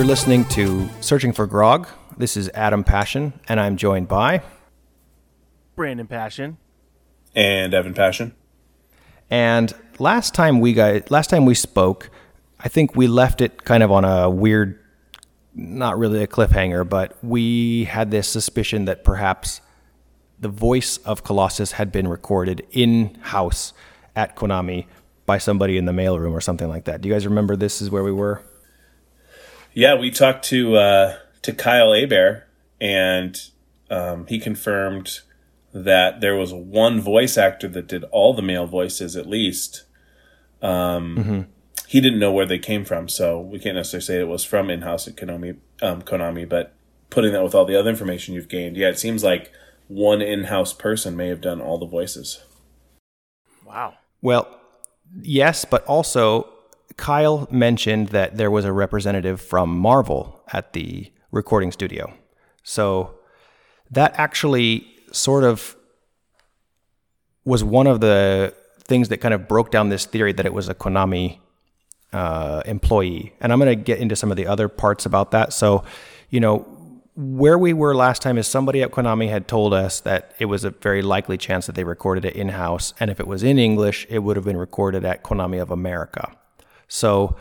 All right, you're listening to Searching for Grog. This is Adam Passion, and I'm joined by. Brandon Passion. And Evan Passion. And last time we got, last time we spoke, I think we left it kind of on a weird, not really a cliffhanger, but we had this suspicion that perhaps the voice of Colossus had been recorded in house at Konami by somebody in the mailroom or something like that. Do you guys remember this is where we were? Yeah, we talked to uh, to Kyle Hebert, and um, he confirmed that there was one voice actor that did all the male voices, at least. Um, mm-hmm. He didn't know where they came from, so we can't necessarily say it was from in house at Konami, um, Konami. But putting that with all the other information you've gained, yeah, it seems like one in house person may have done all the voices. Wow. Well, yes, but also Kyle mentioned that there was a representative from Marvel at the recording studio. So that actually sort of was one of the things that kind of broke down this theory that it was a Konami uh, employee. And I'm going to get into some of the other parts about that. So, you know, where we were last time is somebody at Konami had told us that it was a very likely chance that they recorded it in house. And if it was in English, it would have been recorded at Konami of America. So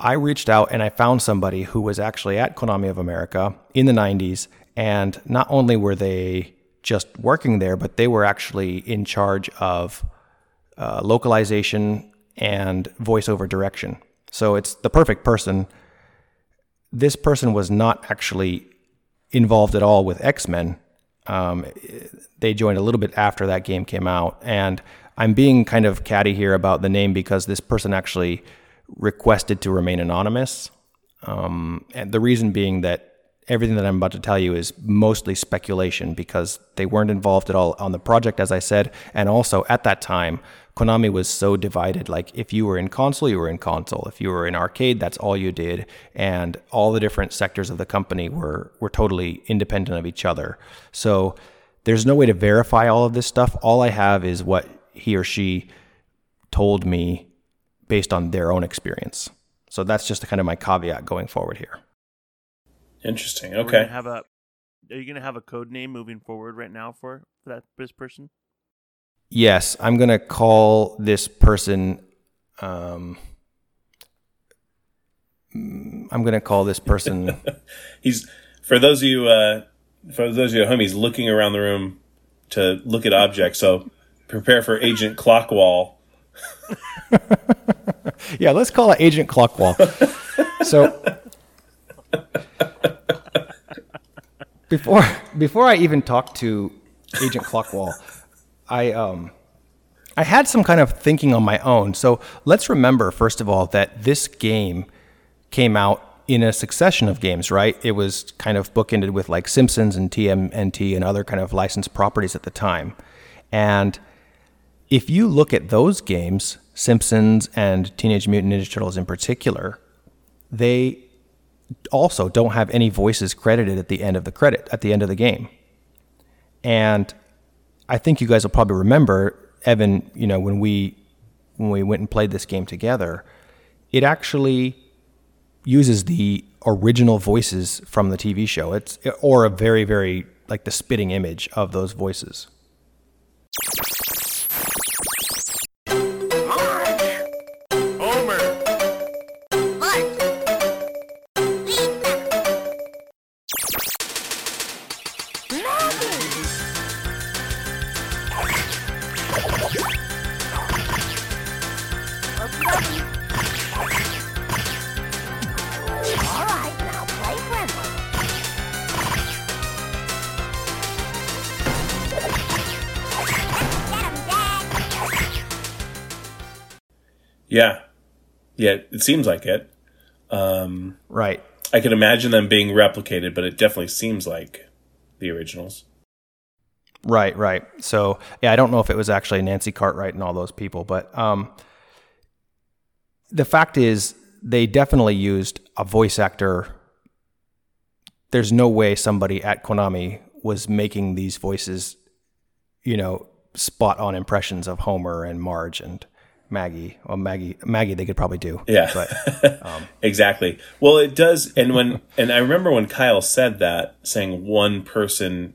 I reached out and I found somebody who was actually at Konami of America in the 90s. And not only were they just working there, but they were actually in charge of uh, localization and voiceover direction. So it's the perfect person. This person was not actually involved at all with X Men. Um, they joined a little bit after that game came out. And I'm being kind of catty here about the name because this person actually requested to remain anonymous. Um, and the reason being that everything that I'm about to tell you is mostly speculation because they weren't involved at all on the project, as I said. And also at that time, Konami was so divided. Like if you were in console, you were in console. If you were in arcade, that's all you did. And all the different sectors of the company were were totally independent of each other. So there's no way to verify all of this stuff. All I have is what he or she told me based on their own experience. So that's just kind of my caveat going forward here. Interesting. Okay. Have a. Are you going to have a code name moving forward right now for, for that this person? Yes, I'm going to call this person. Um, I'm going to call this person. he's for those of you uh, for those of you at home. He's looking around the room to look at objects. So prepare for Agent Clockwall. yeah, let's call it Agent Clockwall. so before before I even talked to Agent Clockwall, I um I had some kind of thinking on my own. So let's remember first of all that this game came out in a succession of games, right? It was kind of bookended with like Simpsons and TMNT and other kind of licensed properties at the time. And if you look at those games, Simpsons and Teenage Mutant Ninja Turtles in particular, they also don't have any voices credited at the end of the credit at the end of the game. And I think you guys will probably remember Evan, you know, when we when we went and played this game together, it actually uses the original voices from the TV show. It's or a very very like the spitting image of those voices. Yeah, yeah, it seems like it. Um, right. I can imagine them being replicated, but it definitely seems like the originals. Right, right. So yeah, I don't know if it was actually Nancy Cartwright and all those people, but um, the fact is they definitely used a voice actor. There's no way somebody at Konami was making these voices, you know, spot on impressions of Homer and Marge and Maggie. Well, Maggie, Maggie, they could probably do. Yeah. But um, exactly. Well, it does. And when, and I remember when Kyle said that, saying one person,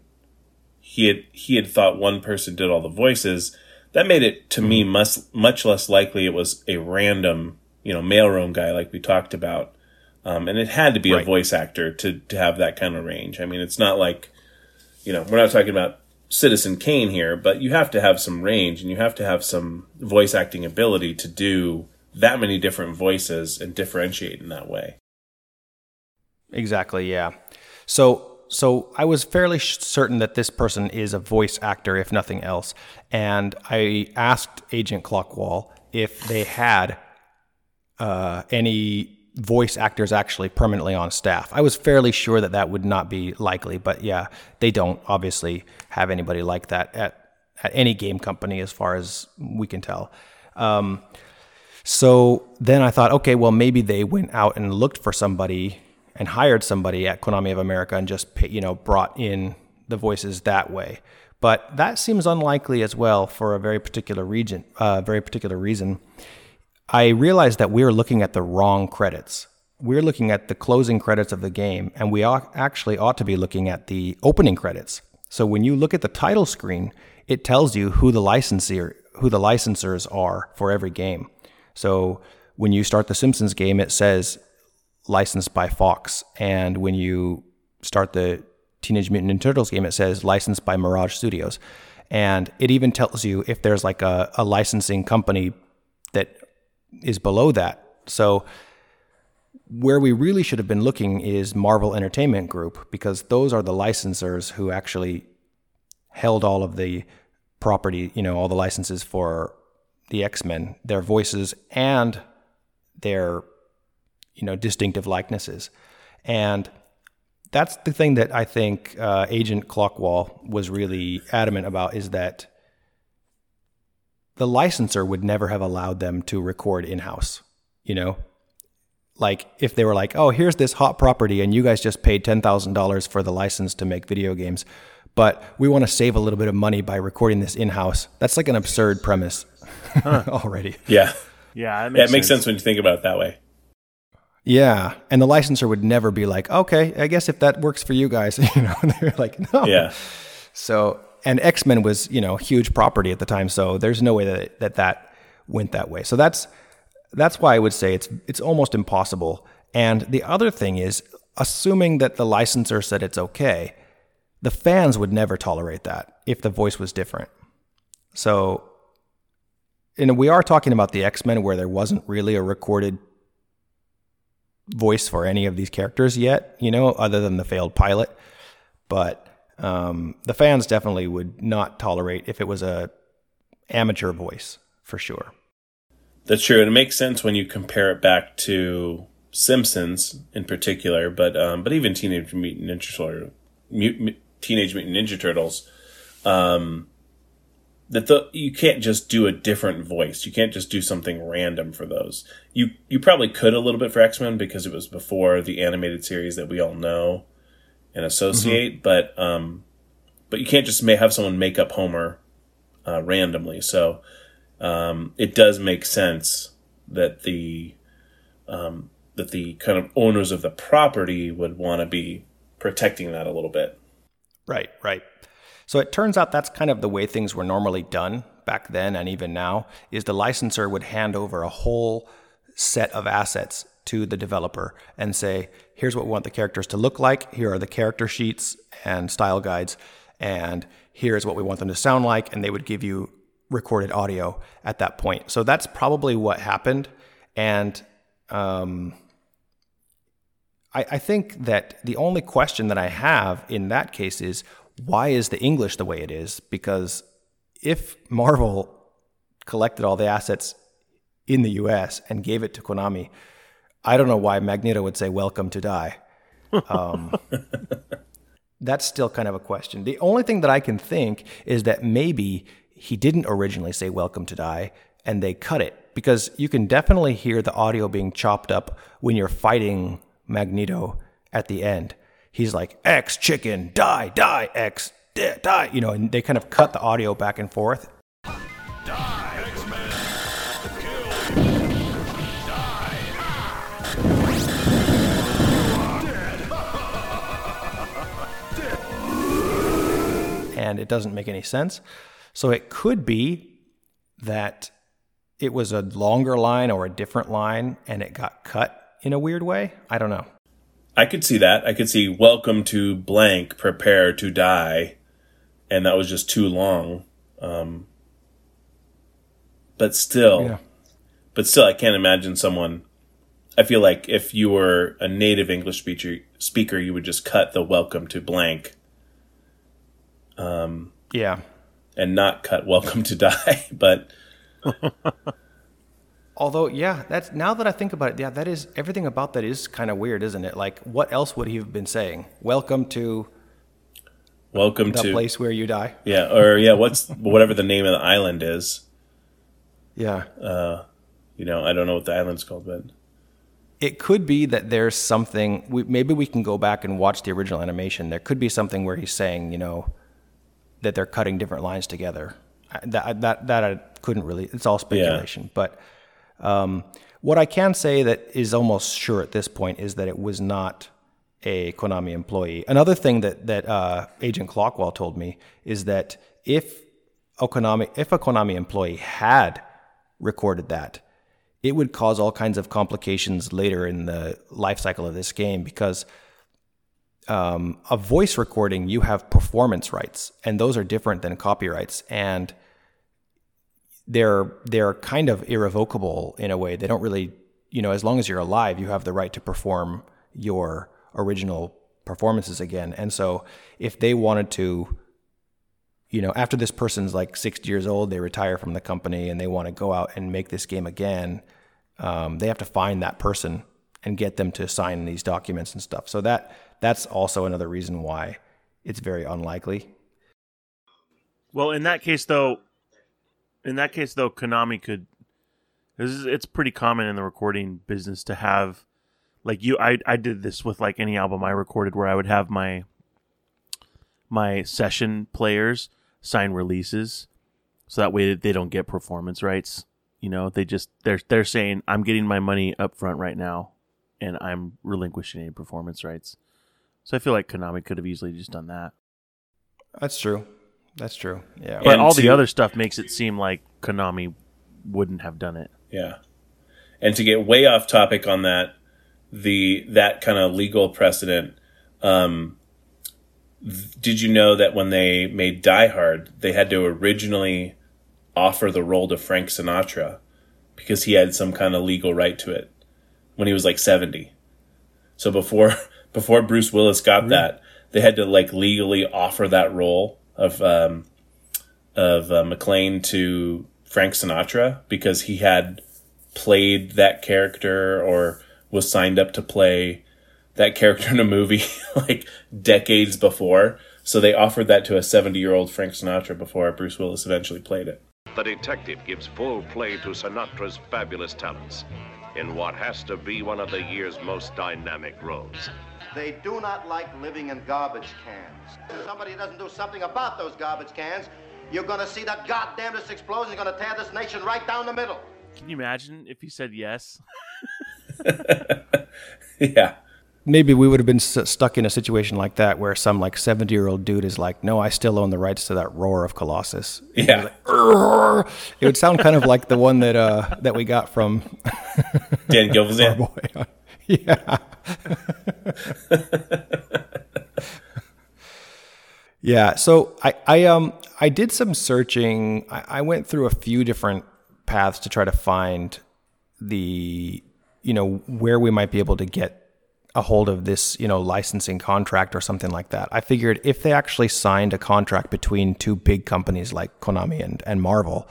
he had, he had thought one person did all the voices. That made it to me much, much less likely it was a random, you know, mailroom guy like we talked about. Um, and it had to be Right. a voice actor to, to have that kind of range. I mean, it's not like, you know, we're not talking about Citizen Kane here, but you have to have some range and you have to have some voice acting ability to do that many different voices and differentiate in that way. Exactly, yeah. So so I was fairly certain that this person is a voice actor if nothing else, and I asked Agent Clockwall if they had uh, any voice actors actually permanently on staff. I was fairly sure that that would not be likely, but yeah, they don't obviously have anybody like that at at any game company as far as we can tell. Um, so then I thought, okay, well maybe they went out and looked for somebody and hired somebody at Konami of America and just you know brought in the voices that way. But that seems unlikely as well for a very particular region, uh, very particular reason. I realized that we were looking at the wrong credits. We're looking at the closing credits of the game, and we actually ought to be looking at the opening credits. So when you look at the title screen, it tells you who the licensor, who the licensors are for every game. So when you start the Simpsons game, it says licensed by Fox, and when you start the Teenage Mutant Ninja Turtles game, it says licensed by Mirage Studios, and it even tells you if there's like a, a licensing company is below that. So where we really should have been looking is Marvel Entertainment Group because those are the licensors who actually held all of the property, you know, all the licenses for the X-Men, their voices and their you know distinctive likenesses. And that's the thing that I think uh, Agent Clockwall was really adamant about is that the licensor would never have allowed them to record in house. You know, like if they were like, "Oh, here's this hot property, and you guys just paid ten thousand dollars for the license to make video games, but we want to save a little bit of money by recording this in house." That's like an absurd premise already. Yeah. Yeah, that Yeah, it makes sense when you think about it that way. Yeah, and the licensor would never be like, "Okay, I guess if that works for you guys," you know. They're like, "No." Yeah. So, and X Men was, you know, huge property at the time, so there's no way that that, that went that way. So that's that's why I would say it's it's almost impossible. And the other thing is, assuming that the licensor said it's okay, the fans would never tolerate that if the voice was different. So, and we are talking about the X Men where there wasn't really a recorded voice for any of these characters yet, you know, other than the failed pilot. But um, the fans definitely would not tolerate if it was a amateur voice for sure. That's true, and it makes sense when you compare it back to Simpsons in particular, but um, but even Teenage Mutant Ninja Turtles, Teenage Mutant Ninja Turtles, um, that the you can't just do a different voice. You can't just do something random for those. You you probably could a little bit for X Men because it was before the animated series that we all know and associate, but um, but you can't just may have someone make up Homer uh, randomly. So um, it does make sense that the um, that the kind of owners of the property would want to be protecting that a little bit. Right, right. So it turns out that's kind of the way things were normally done back then and even now is the licensor would hand over a whole set of assets to the developer and say, here's what we want the characters to look like, here are the character sheets and style guides, and here's what we want them to sound like, and they would give you recorded audio at that point. So that's probably what happened. And um, I, I think that the only question that I have in that case is why is the English the way it is? Because if Marvel collected all the assets in the US and gave it to Konami, I don't know why Magneto would say, Welcome to die. Um, that's still kind of a question. The only thing that I can think is that maybe he didn't originally say Welcome to die and they cut it because you can definitely hear the audio being chopped up when you're fighting Magneto at the end. He's like, X chicken, die, die, X, die, die. You know, and they kind of cut the audio back and forth. And it doesn't make any sense. So it could be that it was a longer line or a different line and it got cut in a weird way. I don't know. I could see that. I could see welcome to blank, prepare to die. And that was just too long. Um, but still, Yeah. but still, I can't imagine someone. I feel like if you were a native English speaker, speaker, you would just cut the welcome to blank Um, yeah. and not cut welcome to die. But Although, yeah, that's now that I think about it, yeah, that is everything about that is kind of weird, isn't it? Like, what else would he have been saying? Welcome to welcome the to place where you die. yeah, or yeah, what's whatever the name of the island is. Yeah. Uh, you know, I don't know what the island's called, but It could be that there's something. We, maybe we can go back and watch the original animation. There could be something where he's saying, you know, that they're cutting different lines together. That that that I couldn't really. It's all speculation. But um, what I can say that is almost sure at this point is that it was not a Konami employee. Another thing that that uh, Agent Clockwall told me is that if a Konami if a Konami employee had recorded that, it would cause all kinds of complications later in the life cycle of this game because um, a voice recording you have performance rights and those are different than copyrights. And they're they're kind of irrevocable in a way. They don't really you know as long as you're alive you have the right to perform your original performances again. And so if they wanted to you know, after this person's like 60 years old, they retire from the company and they want to go out and make this game again, um, they have to find that person and get them to sign these documents and stuff. So that that's also another reason why it's very unlikely. Well, in that case, though, in that case, though, Konami could. Is, it's pretty common in the recording business to have, like you. I I did this with like any album I recorded, where I would have my my session players sign releases, so that way they don't get performance rights. You know, they just they're they're saying I'm getting my money up front right now, and I'm relinquishing any performance rights. So I feel like Konami could have easily just done that. That's true. That's true. Yeah. But And all the other stuff makes it seem like Konami wouldn't have done it. Yeah. And to get way off topic on that, the that kind of legal precedent, um, th- did you know that when they made Die Hard, they had to originally offer the role to Frank Sinatra because he had some kind of legal right to it when he was like 70. So before before Bruce Willis got that, they had to like legally offer that role of um, of uh, McClane to Frank Sinatra because he had played that character or was signed up to play that character in a movie like decades before. So they offered that to a 70 year old Frank Sinatra before Bruce Willis eventually played it. The detective gives full play to Sinatra's fabulous talents in what has to be one of the year's most dynamic roles. They do not like living in garbage cans. If somebody doesn't do something about those garbage cans, you're gonna see the goddamnedest explosion is gonna tear this nation right down the middle. Can you imagine if he said yes? yeah. Maybe we would have been st- stuck in a situation like that where some like 70 year old dude is like, no, I still own the rights to that roar of Colossus. Yeah. It would sound kind of like the one that uh, that we got from Dan Gilvezan. yeah. yeah. So I, I um I did some searching. I, I went through a few different paths to try to find the you know where we might be able to get a hold of this you know licensing contract or something like that. I figured if they actually signed a contract between two big companies like Konami and, and Marvel,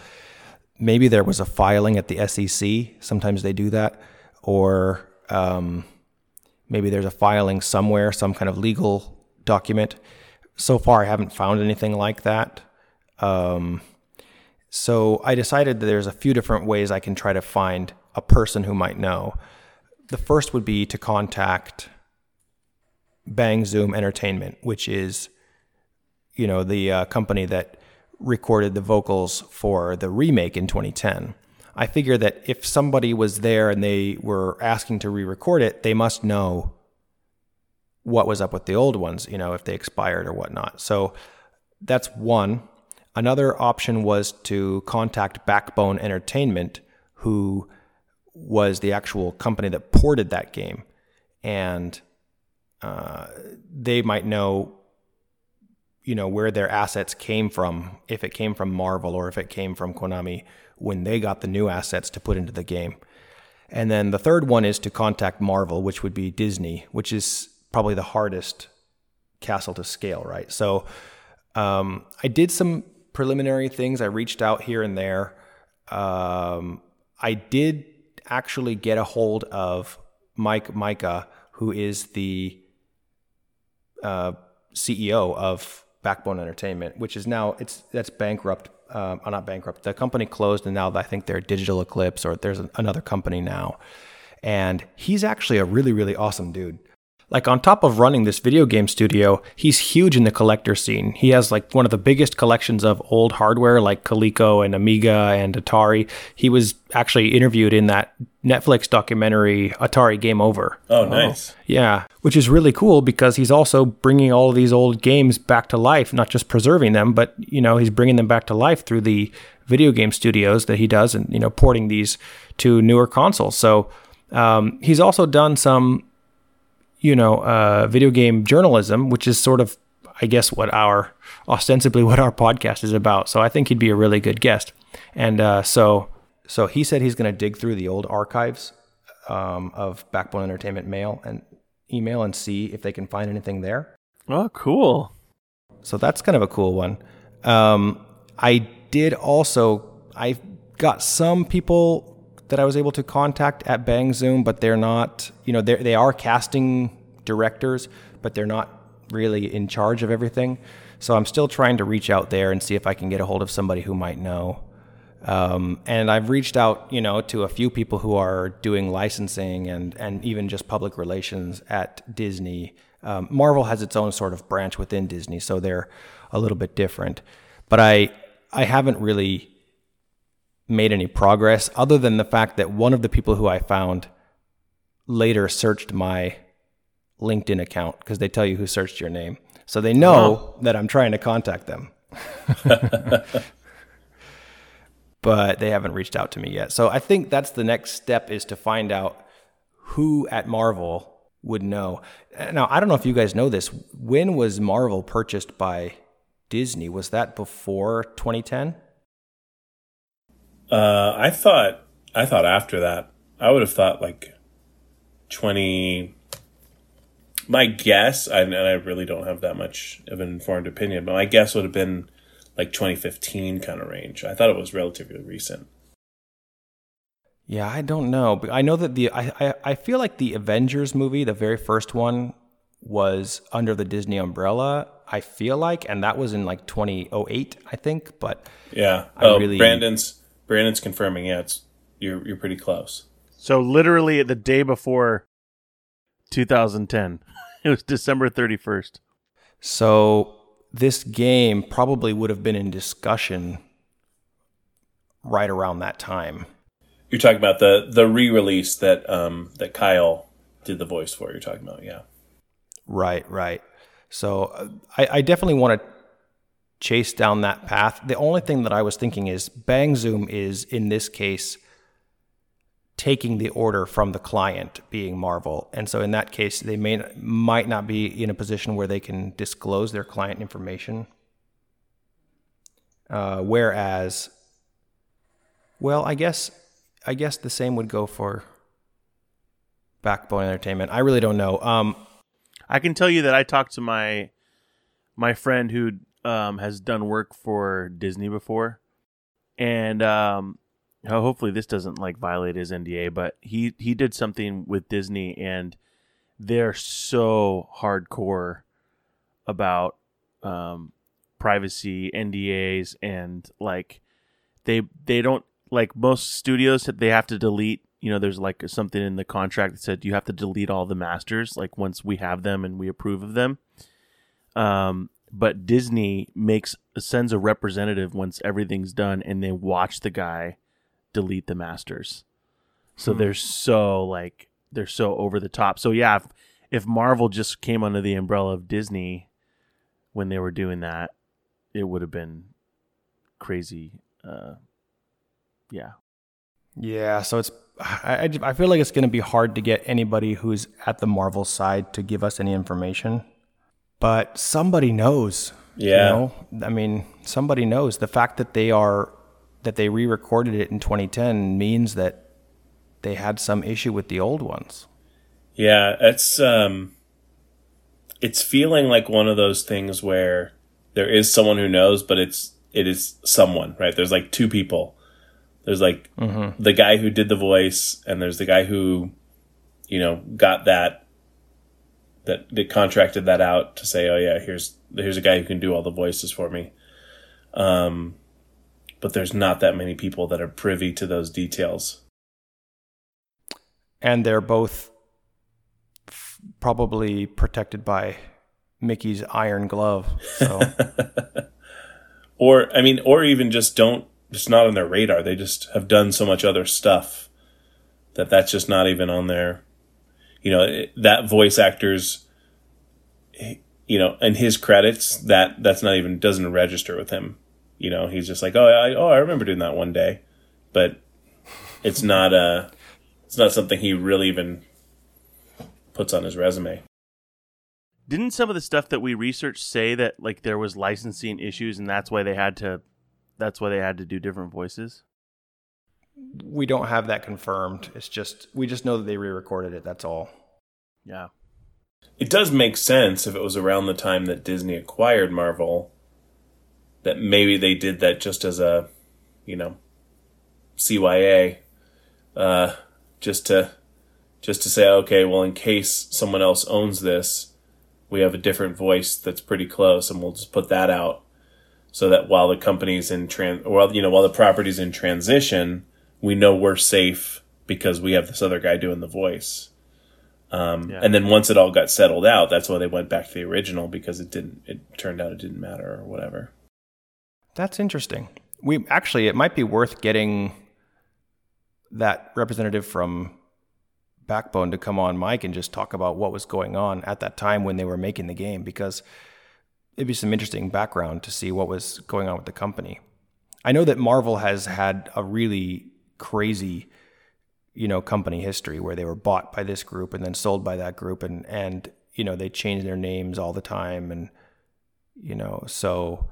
maybe there was a filing at the SEC. Sometimes they do that, or um, maybe there's a filing somewhere, some kind of legal document. So far, I haven't found anything like that. Um, so I decided that there's a few different ways I can try to find a person who might know. The first would be to contact Bang Zoom Entertainment, which is, you know, the uh, company that recorded the vocals for the remake in 2010. I figure that if somebody was there and they were asking to re-record it, they must know what was up with the old ones, you know, if they expired or whatnot. So that's one. Another option was to contact Backbone Entertainment, who was the actual company that ported that game, and uh, they might know, you know, where their assets came from, if it came from Marvel or if it came from Konami when they got the new assets to put into the game. And then the third one is to contact Marvel, which would be Disney, which is probably the hardest castle to scale, right? So um, I did some preliminary things. I reached out here and there. Um, I did actually get a hold of Mike Mika who is the uh, CEO of Backbone Entertainment, which is now it's that's bankrupt. Uh, not bankrupt. The company closed, and now I think they're Digital Eclipse, or there's another company now. And he's actually a really, really awesome dude. Like on top of running this video game studio, he's huge in the collector scene. He has like one of the biggest collections of old hardware like Coleco and Amiga and Atari. He was actually interviewed in that Netflix documentary Atari Game Over. Oh, nice. Yeah, which is really cool because he's also bringing all of these old games back to life, not just preserving them, but you know, he's bringing them back to life through the video game studios that he does and you know, porting these to newer consoles. So, um, he's also done some you know, uh, video game journalism, which is sort of, I guess, what our ostensibly what our podcast is about. So I think he'd be a really good guest. And uh, so, so he said he's going to dig through the old archives um, of Backbone Entertainment mail and email and see if they can find anything there. Oh, cool. So that's kind of a cool one. Um, I did also, I got some people that I was able to contact at Bang Zoom, but they're not, you know, they are casting directors, but they're not really in charge of everything. So I'm still trying to reach out there and see if I can get a hold of somebody who might know. Um, and I've reached out, you know, to a few people who are doing licensing and and even just public relations at Disney. Um, Marvel has its own sort of branch within Disney, so they're a little bit different. But I I haven't really made any progress other than the fact that one of the people who I found later searched my LinkedIn account because they tell you who searched your name. So they know that I'm trying to contact them. but they haven't reached out to me yet. So I think that's the next step is to find out who at Marvel would know. Now, I don't know if you guys know this. When was Marvel purchased by Disney? Was that before 2010? Uh, I thought I thought after that. I would have thought like twenty. My guess, and I really don't have that much of an informed opinion, but my guess would have been like 2015 kind of range. I thought it was relatively recent. Yeah, I don't know. But I know that the I, I, I feel like the Avengers movie, the very first one, was under the Disney umbrella. I feel like, and that was in like 2008, I think. But yeah, I oh, really Brandon's Brandon's confirming. Yeah, it's you're you're pretty close. So literally the day before 2010, it was December 31st. So this game probably would have been in discussion right around that time. You're talking about the the re-release that um that Kyle did the voice for. You're talking about, yeah. Right, right. So uh, I, I definitely want to chase down that path. The only thing that I was thinking is Bang Zoom is, in this case, taking the order from the client, being Marvel. And so in that case, they may might not be in a position where they can disclose their client information. Uh, whereas, well, I guess I guess the same would go for Backbone Entertainment. I really don't know. Um, I can tell you that I talked to my my friend who um, has done work for Disney before, and um, hopefully this doesn't like violate his NDA. But he he did something with Disney, and they're so hardcore about um, privacy, NDAs, and like they they don't like most studios that they have to delete you know there's like something in the contract that said you have to delete all the masters like once we have them and we approve of them um but Disney makes sends a representative once everything's done, and they watch the guy delete the masters. So hmm. they're so like they're so over the top. So yeah, if, if Marvel just came under the umbrella of Disney when they were doing that, it would have been crazy. Uh, yeah, Yeah, so it's I, I- I feel like it's going to be hard to get anybody who's at the Marvel side to give us any information. But somebody knows. you Yeah. know? I mean, somebody knows. The fact that they are that they re-recorded it in 2010 means that they had some issue with the old ones. Yeah, it's um it's feeling like one of those things where there is someone who knows, but it's it is someone, right? There's like two people. There's like the guy who did the voice and there's the guy who you know, got that that, that contracted that out to say, "Oh yeah, here's here's a guy who can do all the voices for me." Um but there's not that many people that are privy to those details. And they're both f- probably protected by Mickey's iron glove. So or I mean, or even just don't, just not on their radar. They just have done so much other stuff that that's just not even on their, you know, that voice actor's, you know, and his credits that that's not even doesn't register with him. You know, he's just like, oh, I, oh, I remember doing that one day, but it's not uh it's not something he really even puts on his resume. didn't some of the stuff that we researched say that like there was licensing issues and that's why they had to that's why they had to do different voices? We don't have that confirmed. It's just we just know that they re-recorded it. That's all. Yeah. It does make sense if it was around the time that Disney acquired Marvel that maybe they did that just as a, you know, CYA, uh, just to just to say, okay, well, in case someone else owns this, we have a different voice that's pretty close, and we'll just put that out so that while the company's in trans, or you know, while the property's in transition, we know we're safe because we have this other guy doing the voice. Um, Yeah. And then once it all got settled out, that's why they went back to the original because it didn't. It turned out it didn't matter or whatever. That's interesting. We actually it might be worth getting that representative from Backbone to come on Mike and just talk about what was going on at that time when they were making the game because it'd be some interesting background to see what was going on with the company. I know that Marvel has had a really crazy you know company history where they were bought by this group and then sold by that group and and you know they change their names all the time and you know so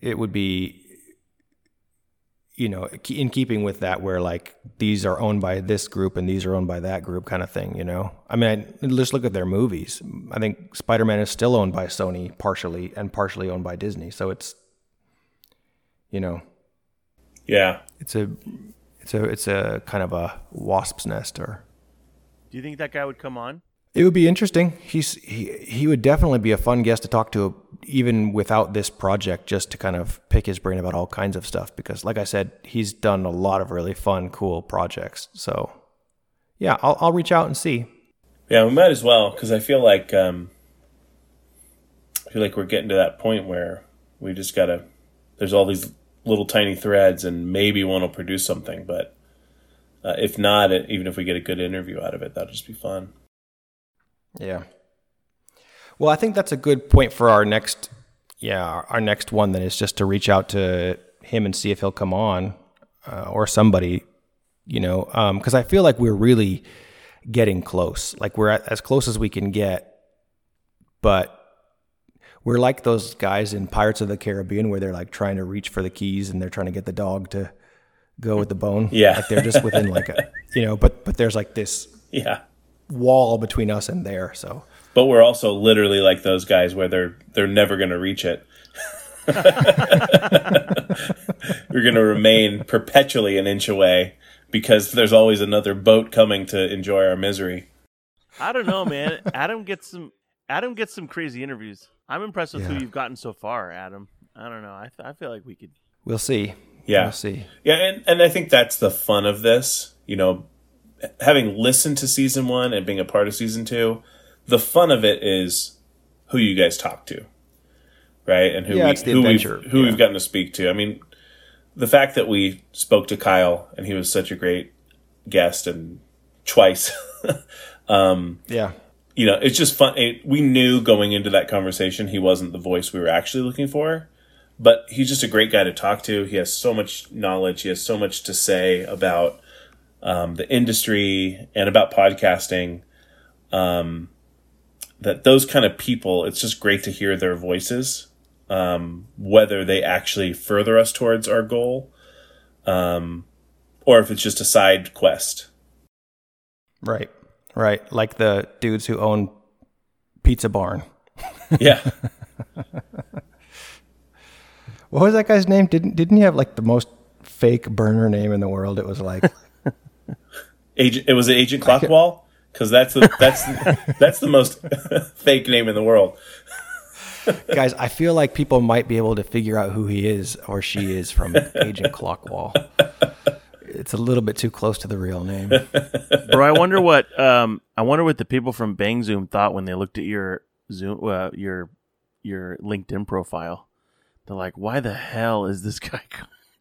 it would be you know in keeping with that where like these are owned by this group and these are owned by that group kind of thing you know? I mean I, just look at their movies. I think spider-man is still owned by sony partially and partially owned by disney. So it's you know Yeah, it's a it's a it's a kind of a wasp's nest or Do you think that guy would come on? It would be interesting. He's he he would definitely be a fun guest to talk to, even without this project, just to kind of pick his brain about all kinds of stuff. Because, like I said, he's done a lot of really fun, cool projects. So, yeah, I'll I'll reach out and see. yeah, we might as well because I feel like um, I feel like we're getting to that point where we just gotta. There's all these little tiny threads, and maybe one will produce something. But uh, if not, it, even if we get a good interview out of it, that'll just be fun. Yeah. Well, I think that's a good point for our next, yeah, our, next one. Then is just to reach out to him and see if he'll come on, uh, or somebody, you know, because I feel like we're really getting close. Like we're at, as close as we can get, but we're like those guys in Pirates of the Caribbean where they're like trying to reach for the keys and they're trying to get the dog to go with the bone. Yeah. like they're just within like a, you know, but but there's like this Yeah, wall between us and there. So but we're also literally like those guys where they're they're never gonna reach it. we're gonna remain perpetually an inch away because there's always another boat coming to enjoy our misery. I don't know, man. Adam gets some Adam gets some crazy interviews. I'm impressed with who you've gotten so far, Adam. I don't know. I th- I feel like we could. we'll see. Yeah. We'll see. Yeah, and, and I think that's the fun of this. You know, having listened to season one and being a part of season two, the fun of it is who you guys talk to, right? And who Yeah, we, it's the who adventure, we've who yeah. we've gotten to speak to. I mean, the fact that we spoke to Kyle and he was such a great guest and twice. um, Yeah. You know, it's just fun. It, we knew going into that conversation he wasn't the voice we were actually looking for, but he's just a great guy to talk to. He has so much knowledge. He has so much to say about um, the industry and about podcasting. Um, that those kind of people, it's just great to hear their voices, um, whether they actually further us towards our goal, um, or if it's just a side quest. Right. Right. Like the dudes who own Pizza Barn. Yeah. What was that guy's name? Didn't didn't he have like the most fake burner name in the world? It was like Agent. It was Agent Clockwall because that's the that's that's the most fake name in the world. guys, I feel like people might be able to figure out who he is or she is from Agent Clockwall. It's a little bit too close to the real name. Bro, I wonder what um I wonder what the people from Bang Zoom thought when they looked at your Zoom uh, your your LinkedIn profile. They're like, "Why the hell is this guy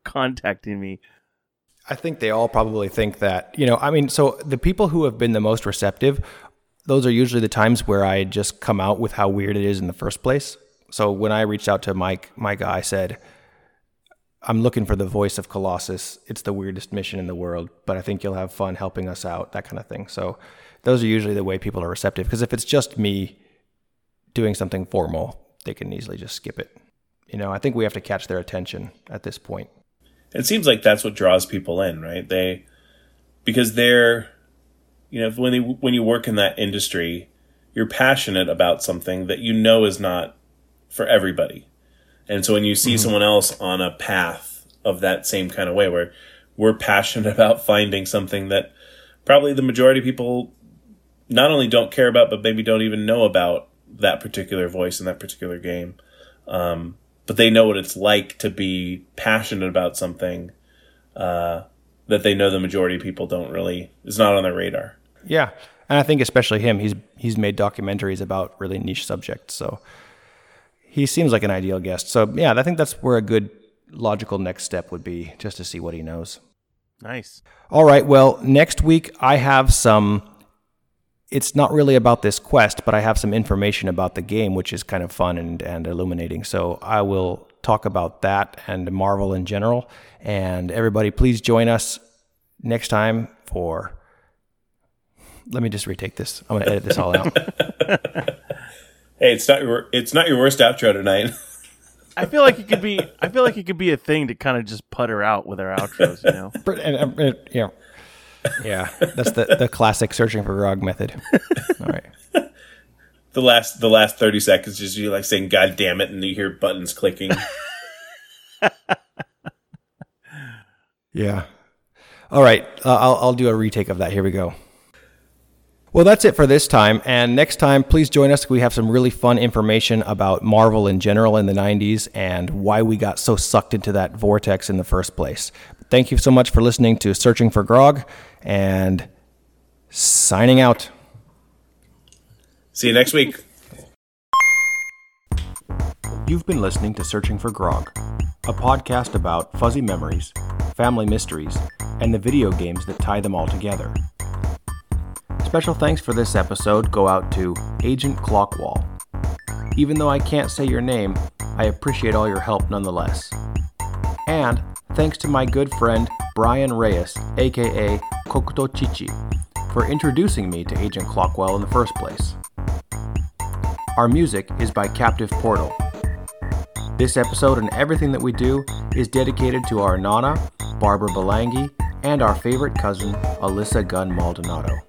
contacting me?" I think they all probably think that, you know, I mean, so the people who have been the most receptive, those are usually the times where I just come out with how weird it is in the first place. So when I reached out to Mike, my guy said, I'm looking for the voice of Colossus. It's the weirdest mission in the world, but I think you'll have fun helping us out, that kind of thing. So those are usually the way people are receptive. Because if it's just me doing something formal, they can easily just skip it. You know, I think we have to catch their attention at this point. It seems like that's what draws people in, right? They because they're you know when they, when you work in that industry, you're passionate about something that you know is not for everybody. And so when you see someone else on a path of that same kind of way where we're passionate about finding something that probably the majority of people not only don't care about but maybe don't even know about that particular voice in that particular game. Um, but they know what it's like to be passionate about something uh, that they know the majority of people don't really is not on their radar. Yeah, and I think especially him, he's he's made documentaries about really niche subjects, so he seems like an ideal guest. So yeah, I think that's where a good logical next step would be, just to see what he knows. Nice. All right, well, next week I have some. It's not really about this quest, but I have some information about the game, which is kind of fun and, and illuminating. So I will talk about that and Marvel in general. And everybody, please join us next time for. Let me just retake this. I'm going to edit this all out. Hey, it's not your it's not your worst outro tonight. I feel like it could be. I feel like it could be a thing to kind of just putter out with our outros. You know. and, and, and, yeah, yeah, that's the the classic searching for grog method. All right. the last the last thirty seconds is you like saying "God damn it" and you hear buttons clicking. Yeah. All right. Uh, I'll, I'll do a retake of that. Here we go. Well, that's it for this time. And next time, please join us. We have some really fun information about Marvel in general in the 90s and why we got so sucked into that vortex in the first place. Thank you so much for listening to Searching for Grog and signing out. See you next week. You've been listening to Searching for Grog, a podcast about fuzzy memories, family mysteries, and the video games that tie them all together. Special thanks for this episode go out to Agent Clockwall. Even though I can't say your name, I appreciate all your help nonetheless. And thanks to my good friend Brian Reyes, aka Kokuto Chichi, for introducing me to Agent Clockwall in the first place. Our music is by Captive Portal. This episode and everything that we do is dedicated to our Nana, Barbara Belangi, and our favorite cousin, Alyssa Gunn Maldonado.